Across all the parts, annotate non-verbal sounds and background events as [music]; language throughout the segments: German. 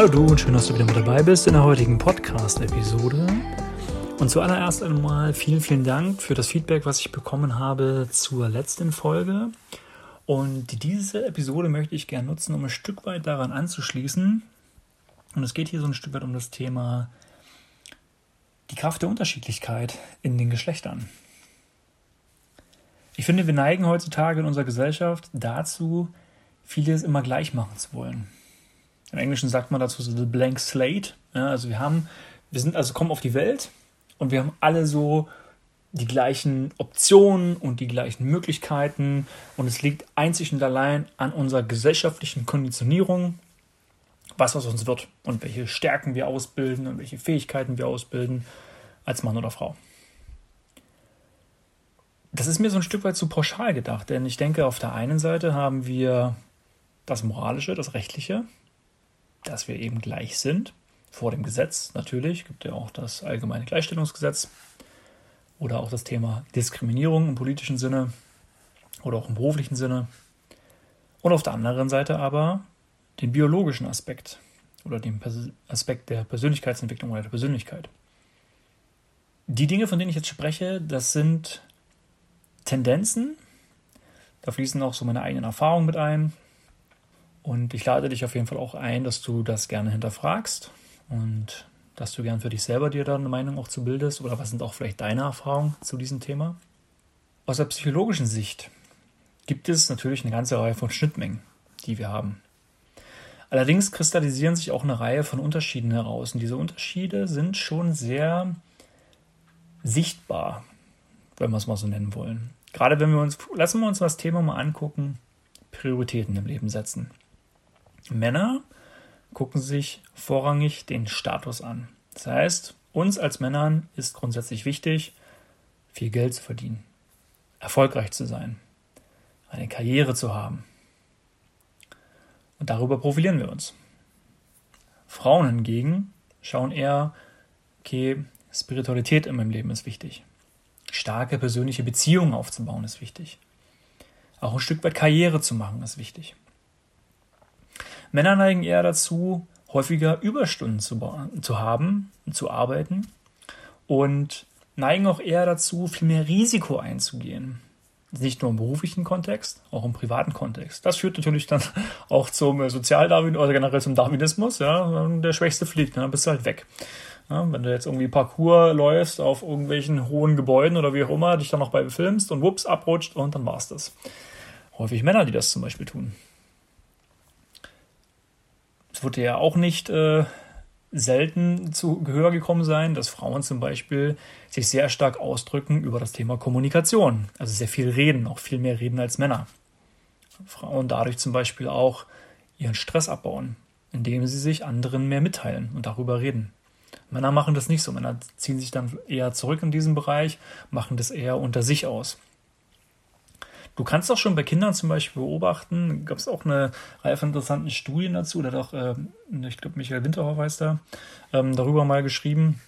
Hallo du und schön, dass du wieder mit dabei bist in der heutigen Podcast-Episode. Und zuallererst einmal vielen, vielen Dank für das Feedback, was ich bekommen habe zur letzten Folge. Und diese Episode möchte ich gerne nutzen, um ein Stück weit daran anzuschließen. Und es geht hier so ein Stück weit um das Thema die Kraft der Unterschiedlichkeit in den Geschlechtern. Ich finde, wir neigen heutzutage in unserer Gesellschaft dazu, vieles immer gleich machen zu wollen. Im Englischen sagt man dazu so the blank slate. Ja, also wir haben, wir sind also kommen auf die Welt und wir haben alle so die gleichen Optionen und die gleichen Möglichkeiten und es liegt einzig und allein an unserer gesellschaftlichen Konditionierung, was aus uns wird und welche Stärken wir ausbilden und welche Fähigkeiten wir ausbilden als Mann oder Frau. Das ist mir so ein Stück weit zu pauschal gedacht, denn ich denke, auf der einen Seite haben wir das Moralische, das Rechtliche, dass wir eben gleich sind. Vor dem Gesetz natürlich, gibt ja auch das allgemeine Gleichstellungsgesetz oder auch das Thema Diskriminierung im politischen Sinne oder auch im beruflichen Sinne. Und auf der anderen Seite aber den biologischen Aspekt oder den Aspekt der Persönlichkeitsentwicklung oder der Persönlichkeit. Die Dinge, von denen ich jetzt spreche, das sind Tendenzen. Da fließen auch so meine eigenen Erfahrungen mit ein. Und ich lade dich auf jeden Fall auch ein, dass du das gerne hinterfragst und dass du gern für dich selber dir da eine Meinung auch zu bildest oder was sind auch vielleicht deine Erfahrungen zu diesem Thema. Aus der psychologischen Sicht gibt es natürlich eine ganze Reihe von Schnittmengen, die wir haben. Allerdings kristallisieren sich auch eine Reihe von Unterschieden heraus und diese Unterschiede sind schon sehr sichtbar, wenn wir es mal so nennen wollen. Gerade wenn wir uns, lassen wir uns das Thema mal angucken, Prioritäten im Leben setzen. Männer gucken sich vorrangig den Status an. Das heißt, uns als Männern ist grundsätzlich wichtig, viel Geld zu verdienen, erfolgreich zu sein, eine Karriere zu haben. Und darüber profilieren wir uns. Frauen hingegen schauen eher, okay, Spiritualität in meinem Leben ist wichtig. Starke persönliche Beziehungen aufzubauen ist wichtig. Auch ein Stück weit Karriere zu machen ist wichtig. Männer neigen eher dazu, häufiger Überstunden zu, zu haben, zu arbeiten und neigen auch eher dazu, viel mehr Risiko einzugehen. Nicht nur im beruflichen Kontext, auch im privaten Kontext. Das führt natürlich dann [laughs] auch zum Sozialdarwinismus oder generell zum Darwinismus. Ja, der Schwächste fliegt, dann bist du halt weg. Ja, wenn du jetzt irgendwie Parcours läufst auf irgendwelchen hohen Gebäuden oder wie auch immer, dich dann noch bei filmst und wups, abrutscht und dann war's das. Häufig Männer, die das zum Beispiel tun. Es wird ja auch nicht äh, selten zu Gehör gekommen sein, dass Frauen zum Beispiel sich sehr stark ausdrücken über das Thema Kommunikation. Also sehr viel reden, auch viel mehr reden als Männer. Frauen dadurch zum Beispiel auch ihren Stress abbauen, indem sie sich anderen mehr mitteilen und darüber reden. Männer machen das nicht so. Männer ziehen sich dann eher zurück in diesem Bereich, machen das eher unter sich aus. Du kannst auch schon bei Kindern zum Beispiel beobachten, gab es auch eine Reihe von interessanten Studien dazu, da hat auch, äh, ich glaube, Michael Winterhoff heißt da, ähm, darüber mal geschrieben,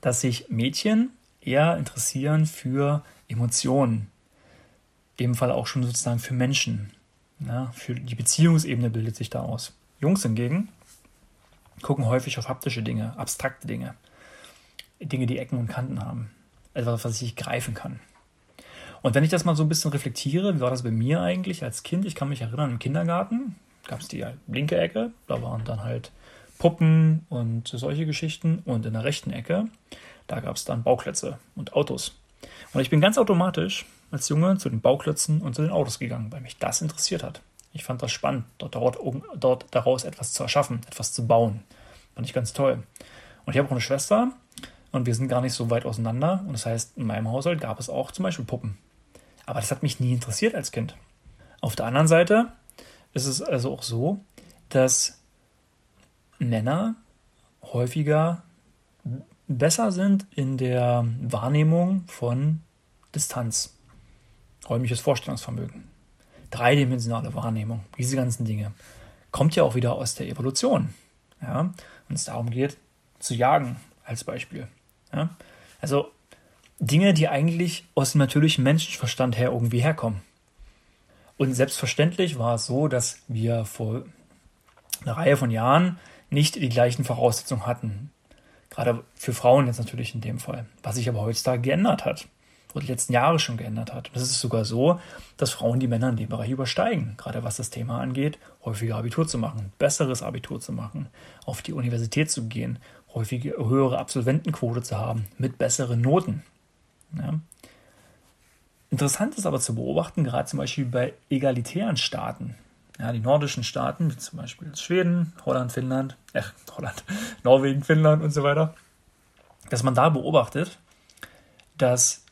dass sich Mädchen eher interessieren für Emotionen. In dem Fall auch schon sozusagen für Menschen. Ja, für die Beziehungsebene bildet sich da aus. Jungs hingegen gucken häufig auf haptische Dinge, abstrakte Dinge. Dinge, die Ecken und Kanten haben. Etwas, was ich greifen kann. Und wenn ich das mal so ein bisschen reflektiere, wie war das bei mir eigentlich als Kind? Ich kann mich erinnern, im Kindergarten gab es die linke Ecke, da waren dann halt Puppen und solche Geschichten. Und in der rechten Ecke, da gab es dann Bauklötze und Autos. Und ich bin ganz automatisch als Junge zu den Bauklötzen und zu den Autos gegangen, weil mich das interessiert hat. Ich fand das spannend, dort, dort, dort daraus etwas zu erschaffen, etwas zu bauen. Fand ich ganz toll. Und ich habe auch eine Schwester und wir sind gar nicht so weit auseinander. Und das heißt, in meinem Haushalt gab es auch zum Beispiel Puppen. Aber das hat mich nie interessiert als Kind. Auf der anderen Seite ist es also auch so, dass Männer häufiger besser sind in der Wahrnehmung von Distanz, räumliches Vorstellungsvermögen, dreidimensionale Wahrnehmung, diese ganzen Dinge. Kommt ja auch wieder aus der Evolution. Ja? Wenn es darum geht, zu jagen, als Beispiel. Ja? Also Dinge, die eigentlich aus dem natürlichen Menschenverstand her irgendwie herkommen. Und selbstverständlich war es so, dass wir vor eine Reihe von Jahren nicht die gleichen Voraussetzungen hatten. Gerade für Frauen jetzt natürlich in dem Fall. Was sich aber heutzutage geändert hat. Oder die letzten Jahre schon geändert hat. Das ist sogar so, dass Frauen die Männer in dem Bereich übersteigen. Gerade was das Thema angeht, häufiger Abitur zu machen, besseres Abitur zu machen, auf die Universität zu gehen, häufige höhere Absolventenquote zu haben, mit besseren Noten. Ja. Interessant ist aber zu beobachten, gerade zum Beispiel bei egalitären Staaten, ja, die nordischen Staaten, wie zum Beispiel Schweden, Holland, Finnland, äh, Holland, [laughs] Norwegen, Finnland und so weiter, dass man da beobachtet, dass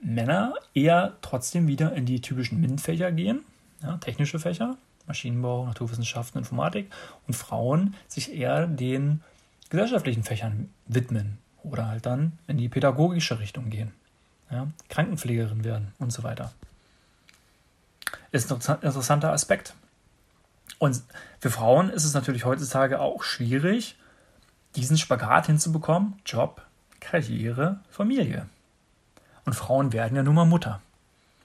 Männer eher trotzdem wieder in die typischen MINT-Fächer gehen, ja, technische Fächer, Maschinenbau, Naturwissenschaften, Informatik, und Frauen sich eher den gesellschaftlichen Fächern widmen oder halt dann in die pädagogische Richtung gehen, ja, Krankenpflegerin werden und so weiter. Ist ein interessanter Aspekt. Und für Frauen ist es natürlich heutzutage auch schwierig, diesen Spagat hinzubekommen: Job, Karriere, Familie. Und Frauen werden ja nun mal Mutter.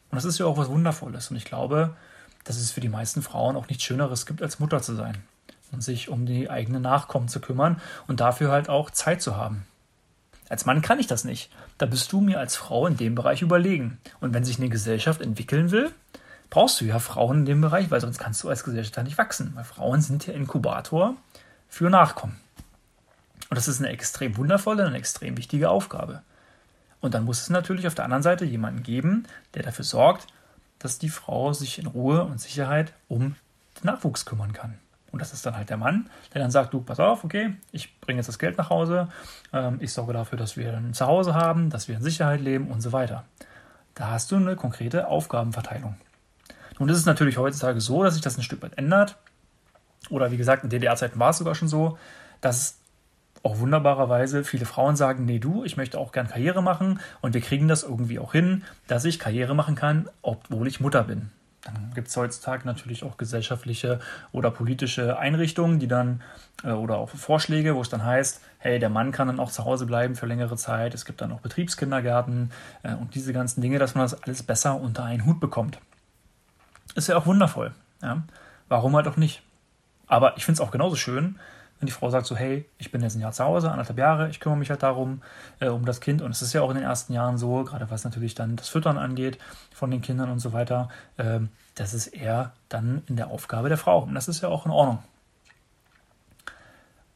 Und das ist ja auch was Wundervolles. Und ich glaube, dass es für die meisten Frauen auch nichts Schöneres gibt, als Mutter zu sein und sich um die eigenen Nachkommen zu kümmern und dafür halt auch Zeit zu haben. Als Mann kann ich das nicht. Da bist du mir als Frau in dem Bereich überlegen. Und wenn sich eine Gesellschaft entwickeln will, brauchst du ja Frauen in dem Bereich, weil sonst kannst du als Gesellschaft da nicht wachsen. Weil Frauen sind ja Inkubator für Nachkommen. Und das ist eine extrem wundervolle und eine extrem wichtige Aufgabe. Und dann muss es natürlich auf der anderen Seite jemanden geben, der dafür sorgt, dass die Frau sich in Ruhe und Sicherheit um den Nachwuchs kümmern kann. Und das ist dann halt der Mann, der dann sagt, du, pass auf, okay, ich bringe jetzt das Geld nach Hause, ähm, ich sorge dafür, dass wir ein Zuhause haben, dass wir in Sicherheit leben und so weiter. Da hast du eine konkrete Aufgabenverteilung. Nun ist es natürlich heutzutage so, dass sich das ein Stück weit ändert. Oder wie gesagt, in DDR-Zeiten war es sogar schon so, dass auch wunderbarerweise viele Frauen sagen, nee du, ich möchte auch gern Karriere machen und wir kriegen das irgendwie auch hin, dass ich Karriere machen kann, obwohl ich Mutter bin. Dann gibt es heutzutage natürlich auch gesellschaftliche oder politische Einrichtungen, die dann äh, oder auch Vorschläge, wo es dann heißt, hey, der Mann kann dann auch zu Hause bleiben für längere Zeit. Es gibt dann auch Betriebskindergärten äh, und diese ganzen Dinge, dass man das alles besser unter einen Hut bekommt. Ist ja auch wundervoll. Ja? Warum halt auch nicht? Aber ich finde es auch genauso schön, wenn die Frau sagt so, hey, ich bin jetzt ein Jahr zu Hause, anderthalb Jahre, ich kümmere mich halt darum, äh, um das Kind. Und es ist ja auch in den ersten Jahren so, gerade was natürlich dann das Füttern angeht von den Kindern und so weiter, äh, das ist eher dann in der Aufgabe der Frau. Und das ist ja auch in Ordnung.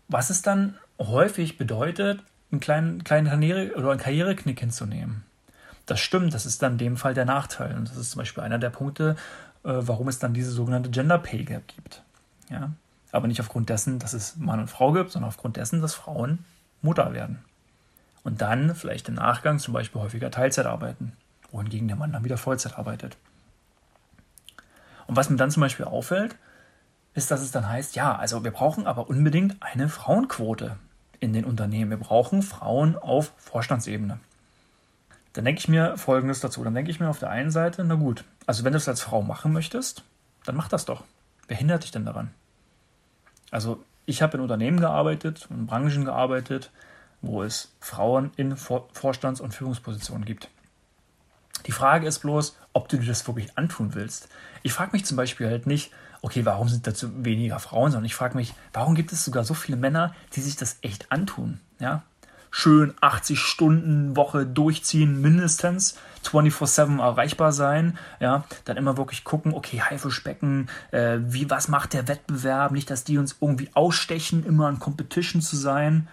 Was es dann häufig bedeutet, einen kleinen, kleinen Karriere oder einen Karriereknick hinzunehmen. Das stimmt, das ist dann in dem Fall der Nachteil. Und das ist zum Beispiel einer der Punkte, äh, warum es dann diese sogenannte Gender Pay Gap gibt. Ja? Aber nicht aufgrund dessen, dass es Mann und Frau gibt, sondern aufgrund dessen, dass Frauen Mutter werden. Und dann vielleicht im Nachgang zum Beispiel häufiger Teilzeit arbeiten, wohingegen der Mann dann wieder Vollzeit arbeitet. Und was mir dann zum Beispiel auffällt, ist, dass es dann heißt, ja, also wir brauchen aber unbedingt eine Frauenquote in den Unternehmen. Wir brauchen Frauen auf Vorstandsebene dann denke ich mir Folgendes dazu. Dann denke ich mir auf der einen Seite, na gut, also wenn du es als Frau machen möchtest, dann mach das doch. Wer hindert dich denn daran? Also ich habe in Unternehmen gearbeitet, in Branchen gearbeitet, wo es Frauen in Vorstands- und Führungspositionen gibt. Die Frage ist bloß, ob du dir das wirklich antun willst. Ich frage mich zum Beispiel halt nicht, okay, warum sind dazu weniger Frauen, sondern ich frage mich, warum gibt es sogar so viele Männer, die sich das echt antun? Ja, schön 80 Stunden Woche durchziehen, mindestens 24/7 erreichbar sein, ja, dann immer wirklich gucken, okay, Haifischbecken, äh, wie, was macht der Wettbewerb, nicht, dass die uns irgendwie ausstechen, immer in Competition zu sein,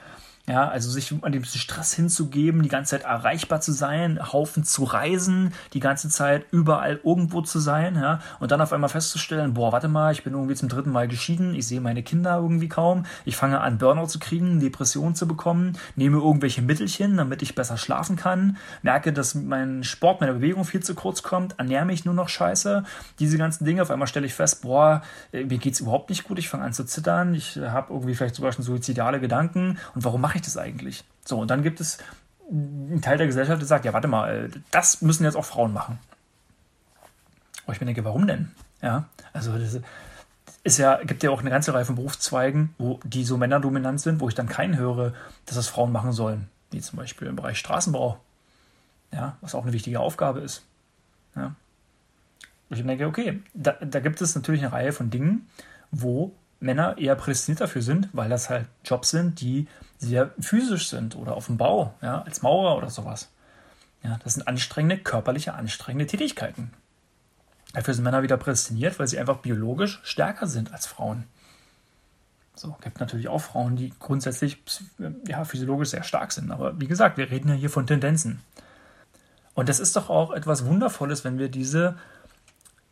ja, also sich an dem Stress hinzugeben, die ganze Zeit erreichbar zu sein, Haufen zu reisen, die ganze Zeit überall irgendwo zu sein, ja, und dann auf einmal festzustellen, boah, warte mal, ich bin irgendwie zum dritten Mal geschieden, ich sehe meine Kinder irgendwie kaum, ich fange an Burnout zu kriegen, Depressionen zu bekommen, nehme irgendwelche Mittelchen, damit ich besser schlafen kann, merke, dass mein Sport, meine Bewegung viel zu kurz kommt, ernähre mich nur noch scheiße, diese ganzen Dinge, auf einmal stelle ich fest, boah, äh, mir geht's überhaupt nicht gut, ich fange an zu zittern, ich habe irgendwie vielleicht sogar schon suizidale Gedanken und warum mache mache ich das eigentlich? So, und dann gibt es einen Teil der Gesellschaft, der sagt, ja, warte mal, das müssen jetzt auch Frauen machen. Aber ich mir denke, warum denn? Ja, also das ist ja, gibt ja auch eine ganze Reihe von Berufszweigen, wo die so männerdominant sind, wo ich dann keinen höre, dass das Frauen machen sollen, wie zum Beispiel im Bereich Straßenbau. Ja, was auch eine wichtige Aufgabe ist. Ja. Und ich denke, okay, da, da gibt es natürlich eine Reihe von Dingen, wo Männer eher prädestiniert dafür sind, weil das halt Jobs sind, die sehr physisch sind oder auf dem Bau, ja, als Maurer oder sowas. Ja, das sind anstrengende, körperliche, anstrengende Tätigkeiten. Dafür sind Männer wieder prädestiniert, weil sie einfach biologisch stärker sind als Frauen. So, gibt natürlich auch Frauen, die grundsätzlich ja, physiologisch sehr stark sind. Aber wie gesagt, wir reden ja hier von Tendenzen. Und das ist doch auch etwas Wundervolles, wenn wir diese,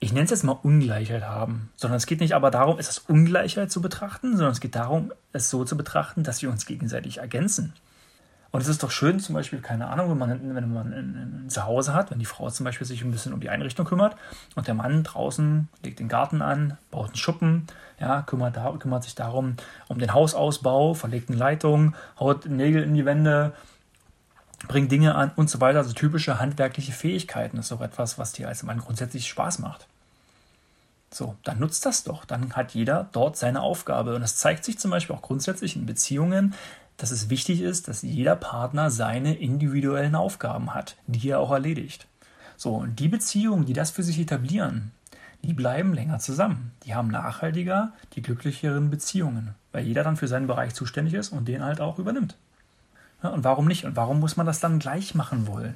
ich nenne es jetzt mal Ungleichheit haben. Sondern es geht nicht aber darum, es als Ungleichheit zu betrachten, sondern es geht darum, es so zu betrachten, dass wir uns gegenseitig ergänzen. Und es ist doch schön, zum Beispiel, keine Ahnung, wenn man, wenn man ein, ein Zuhause hat, wenn die Frau zum Beispiel sich ein bisschen um die Einrichtung kümmert und der Mann draußen legt den Garten an, baut einen Schuppen, ja, kümmert, da, kümmert sich darum, um den Hausausbau, verlegt eine Leitung, haut Nägel in die Wände, bringt Dinge an und so weiter. Also typische handwerkliche Fähigkeiten ist auch etwas, was dir als Mann grundsätzlich Spaß macht. So, dann nutzt das doch. Dann hat jeder dort seine Aufgabe. Und das zeigt sich zum Beispiel auch grundsätzlich in Beziehungen, dass es wichtig ist, dass jeder Partner seine individuellen Aufgaben hat, die er auch erledigt. So, und die Beziehungen, die das für sich etablieren, die bleiben länger zusammen. Die haben nachhaltiger, die glücklicheren Beziehungen, weil jeder dann für seinen Bereich zuständig ist und den halt auch übernimmt. Ja, und warum nicht? Und warum muss man das dann gleich machen wollen?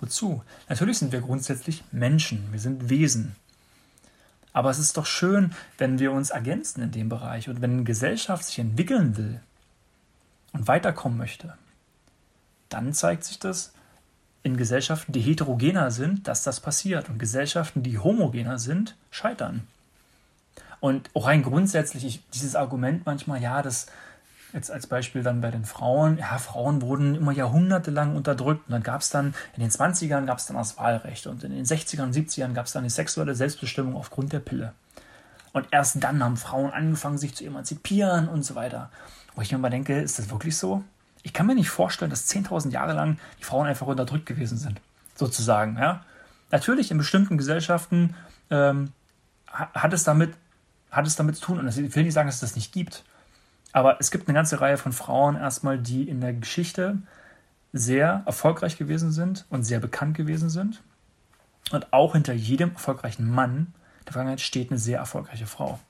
Wozu? Natürlich sind wir grundsätzlich Menschen, wir sind Wesen. Aber es ist doch schön, wenn wir uns ergänzen in dem Bereich und wenn eine Gesellschaft sich entwickeln will, und weiterkommen möchte, dann zeigt sich das in Gesellschaften, die heterogener sind, dass das passiert. Und Gesellschaften, die homogener sind, scheitern. Und auch rein grundsätzlich, ich, dieses Argument manchmal, ja, das jetzt als Beispiel dann bei den Frauen, ja, Frauen wurden immer jahrhundertelang unterdrückt und dann gab es dann, in den 20ern gab es dann das Wahlrecht und in den 60ern und 70ern gab es dann die sexuelle Selbstbestimmung aufgrund der Pille. Und erst dann haben Frauen angefangen, sich zu emanzipieren und so weiter. Wo ich mir mal denke, ist das wirklich so? Ich kann mir nicht vorstellen, dass 10.000 Jahre lang die Frauen einfach unterdrückt gewesen sind, sozusagen. Ja? Natürlich in bestimmten Gesellschaften ähm, hat, es damit, hat es damit zu tun, und ich will nicht sagen, dass es das nicht gibt, aber es gibt eine ganze Reihe von Frauen erstmal, die in der Geschichte sehr erfolgreich gewesen sind und sehr bekannt gewesen sind. Und auch hinter jedem erfolgreichen Mann der Vergangenheit steht eine sehr erfolgreiche Frau.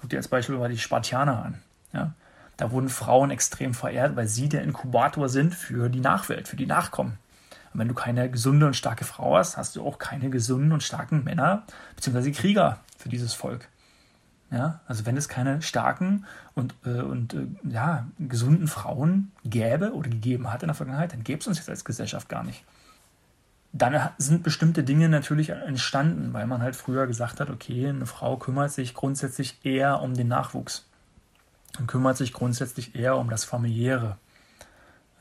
Guck dir als Beispiel mal die Spartianer an. Ja? Da wurden Frauen extrem verehrt, weil sie der Inkubator sind für die Nachwelt, für die Nachkommen. Und wenn du keine gesunde und starke Frau hast, hast du auch keine gesunden und starken Männer bzw. Krieger für dieses Volk. Ja, also wenn es keine starken und, äh, und äh, ja, gesunden Frauen gäbe oder gegeben hat in der Vergangenheit, dann gäbe es uns jetzt als Gesellschaft gar nicht. Dann sind bestimmte Dinge natürlich entstanden, weil man halt früher gesagt hat, okay, eine Frau kümmert sich grundsätzlich eher um den Nachwuchs und kümmert sich grundsätzlich eher um das Familiäre.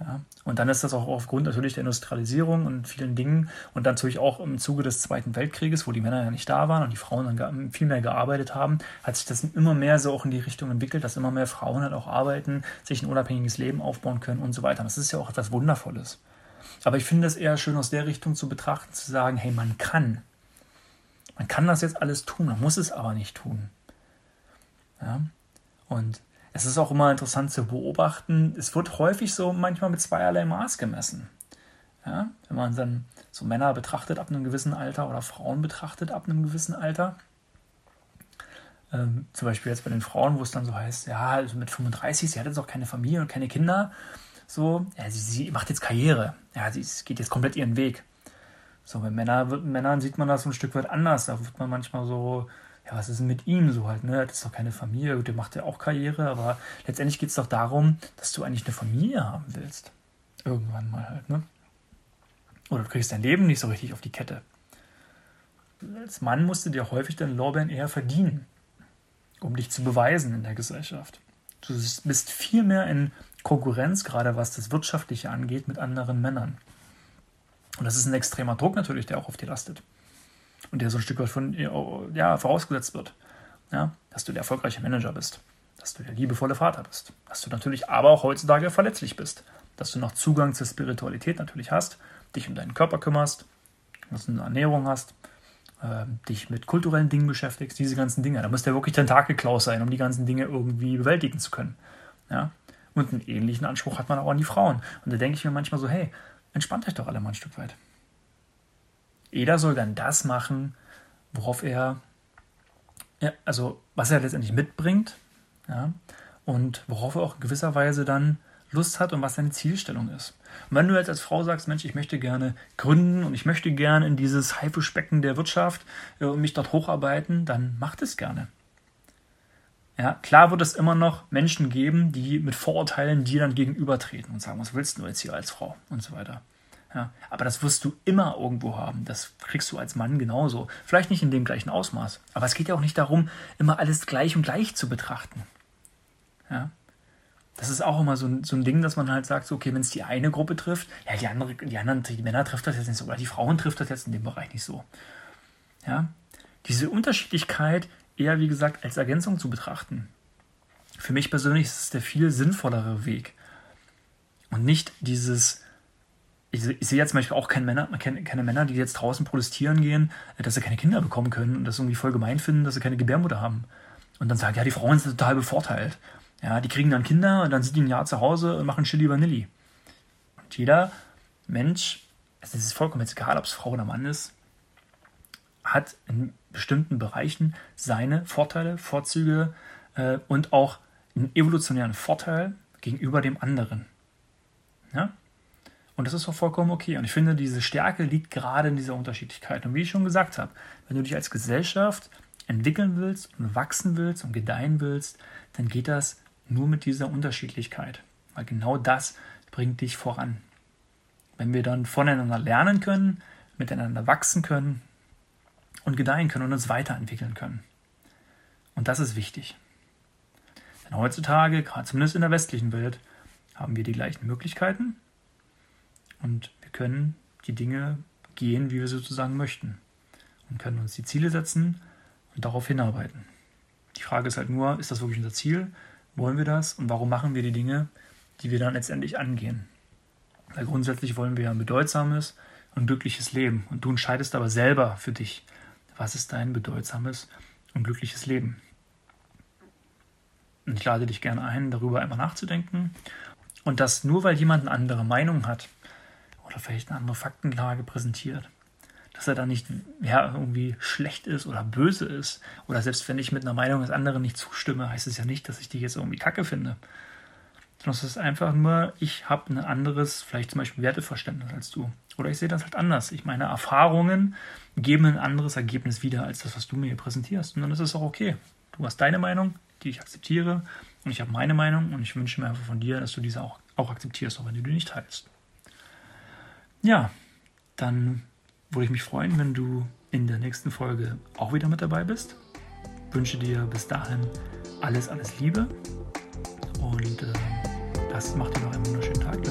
Ja, und dann ist das auch aufgrund natürlich der Industrialisierung und vielen Dingen und dann natürlich auch im Zuge des Zweiten Weltkrieges, wo die Männer ja nicht da waren und die Frauen dann viel mehr gearbeitet haben, hat sich das immer mehr so auch in die Richtung entwickelt, dass immer mehr Frauen halt auch arbeiten, sich ein unabhängiges Leben aufbauen können und so weiter. Das ist ja auch etwas Wundervolles. Aber ich finde es eher schön aus der Richtung zu betrachten, zu sagen, hey, man kann. Man kann das jetzt alles tun, man muss es aber nicht tun. Ja? Und es ist auch immer interessant zu beobachten, es wird häufig so manchmal mit zweierlei Maß gemessen. Ja, wenn man dann so Männer betrachtet ab einem gewissen Alter oder Frauen betrachtet ab einem gewissen Alter. Ähm, zum Beispiel jetzt bei den Frauen, wo es dann so heißt, ja, also mit 35, sie hat jetzt auch keine Familie und keine Kinder. So, ja, sie, sie macht jetzt Karriere. Ja, sie geht jetzt komplett ihren Weg. So, bei Männer, Männern sieht man das so ein Stück weit anders. Da wird man manchmal so, ja, was ist denn mit ihm so halt, ne? Das ist doch keine Familie, der macht ja auch Karriere, aber letztendlich geht es doch darum, dass du eigentlich eine Familie haben willst. Irgendwann mal halt, ne? Oder du kriegst dein Leben nicht so richtig auf die Kette. Als Mann musst du dir häufig deine Lorbeeren eher verdienen, um dich zu beweisen in der Gesellschaft. Du bist viel mehr in Konkurrenz, gerade was das Wirtschaftliche angeht, mit anderen Männern. Und das ist ein extremer Druck natürlich, der auch auf dir lastet und der so ein Stück weit von ja, vorausgesetzt wird. Ja, dass du der erfolgreiche Manager bist, dass du der liebevolle Vater bist, dass du natürlich aber auch heutzutage verletzlich bist, dass du noch Zugang zur Spiritualität natürlich hast, dich um deinen Körper kümmerst, dass du eine Ernährung hast, äh, dich mit kulturellen Dingen beschäftigst, diese ganzen Dinge. Da muss der wirklich Tentakelklaus sein, um die ganzen Dinge irgendwie bewältigen zu können. Ja? Und einen ähnlichen Anspruch hat man auch an die Frauen. Und da denke ich mir manchmal so, hey, entspannt euch doch alle mal ein Stück weit. Jeder soll dann das machen, worauf er, ja, also was er letztendlich mitbringt, Ja? Und worauf er auch in gewisser Weise dann Lust hat und was seine Zielstellung ist. Und wenn du jetzt als Frau sagst, Mensch, ich möchte gerne gründen und ich möchte gerne in dieses Haifischbecken der Wirtschaft äh, und mich dort hocharbeiten, dann mach das gerne. Ja, klar wird es immer noch Menschen geben, die mit Vorurteilen dir dann gegenübertreten und sagen, was willst du jetzt hier als Frau und so weiter. Ja, aber das wirst du immer irgendwo haben. Das kriegst du als Mann genauso. Vielleicht nicht in dem gleichen Ausmaß. Aber es geht ja auch nicht darum, immer alles gleich und gleich zu betrachten. Ja, das ist auch immer so ein, so ein Ding, dass man halt sagt, so, okay, wenn es die eine Gruppe trifft, ja, die, andere, die anderen, die Männer trifft das jetzt nicht so, oder die Frauen trifft das jetzt in dem Bereich nicht so. Ja, diese Unterschiedlichkeit eher, wie gesagt, als Ergänzung zu betrachten. Für mich persönlich ist es der viel sinnvollere Weg. Und nicht dieses, ich, ich sehe jetzt zum Beispiel auch keine Männer, keine, keine Männer, die jetzt draußen protestieren gehen, dass sie keine Kinder bekommen können und das irgendwie voll gemein finden, dass sie keine Gebärmutter haben. Und dann sagen, ja, die Frauen sind total bevorteilt. Ja, die kriegen dann Kinder und dann sind die ein Jahr zu Hause und machen Chili Vanilli. Und jeder Mensch, es ist vollkommen egal, ob es Frau oder Mann ist, hat in bestimmten Bereichen seine Vorteile, Vorzüge äh, und auch einen evolutionären Vorteil gegenüber dem anderen. Ja? Und das ist auch vollkommen okay. Und ich finde, diese Stärke liegt gerade in dieser Unterschiedlichkeit. Und wie ich schon gesagt habe, wenn du dich als Gesellschaft entwickeln willst und wachsen willst und gedeihen willst, dann geht das nur mit dieser Unterschiedlichkeit. Weil genau das bringt dich voran. Wenn wir dann voneinander lernen können, miteinander wachsen können und gedeihen können und uns weiterentwickeln können. Und das ist wichtig. Denn heutzutage, gerade zumindest in der westlichen Welt, haben wir die gleichen Möglichkeiten und wir können die Dinge gehen, wie wir sozusagen möchten und können uns die Ziele setzen und darauf hinarbeiten. Die Frage ist halt nur, ist das wirklich unser Ziel wollen wir das und warum machen wir die Dinge, die wir dann letztendlich angehen? Weil grundsätzlich wollen wir ein bedeutsames und glückliches Leben. Und du entscheidest aber selber für dich, was ist dein bedeutsames und glückliches Leben. Und ich lade dich gerne ein, darüber einmal nachzudenken. Und dass nur weil jemand eine andere Meinung hat oder vielleicht eine andere Faktenlage präsentiert, dass er dann nicht ja, irgendwie schlecht ist oder böse ist. Oder selbst wenn ich mit einer Meinung des anderen nicht zustimme, heißt es ja nicht, dass ich die jetzt irgendwie kacke finde. Sondern es ist einfach nur, ich habe ein anderes, vielleicht zum Beispiel Werteverständnis als du. Oder ich sehe das halt anders. Ich meine, Erfahrungen geben ein anderes Ergebnis wieder als das, was du mir hier präsentierst. Und dann ist es auch okay. Du hast deine Meinung, die ich akzeptiere. Und ich habe meine Meinung. Und ich wünsche mir einfach von dir, dass du diese auch, auch akzeptierst, auch wenn du die nicht teilst. Ja, dann würde ich mich freuen, wenn du in der nächsten Folge auch wieder mit dabei bist. Wünsche dir bis dahin alles, alles Liebe und äh, das macht dir noch einen wunderschönen Tag.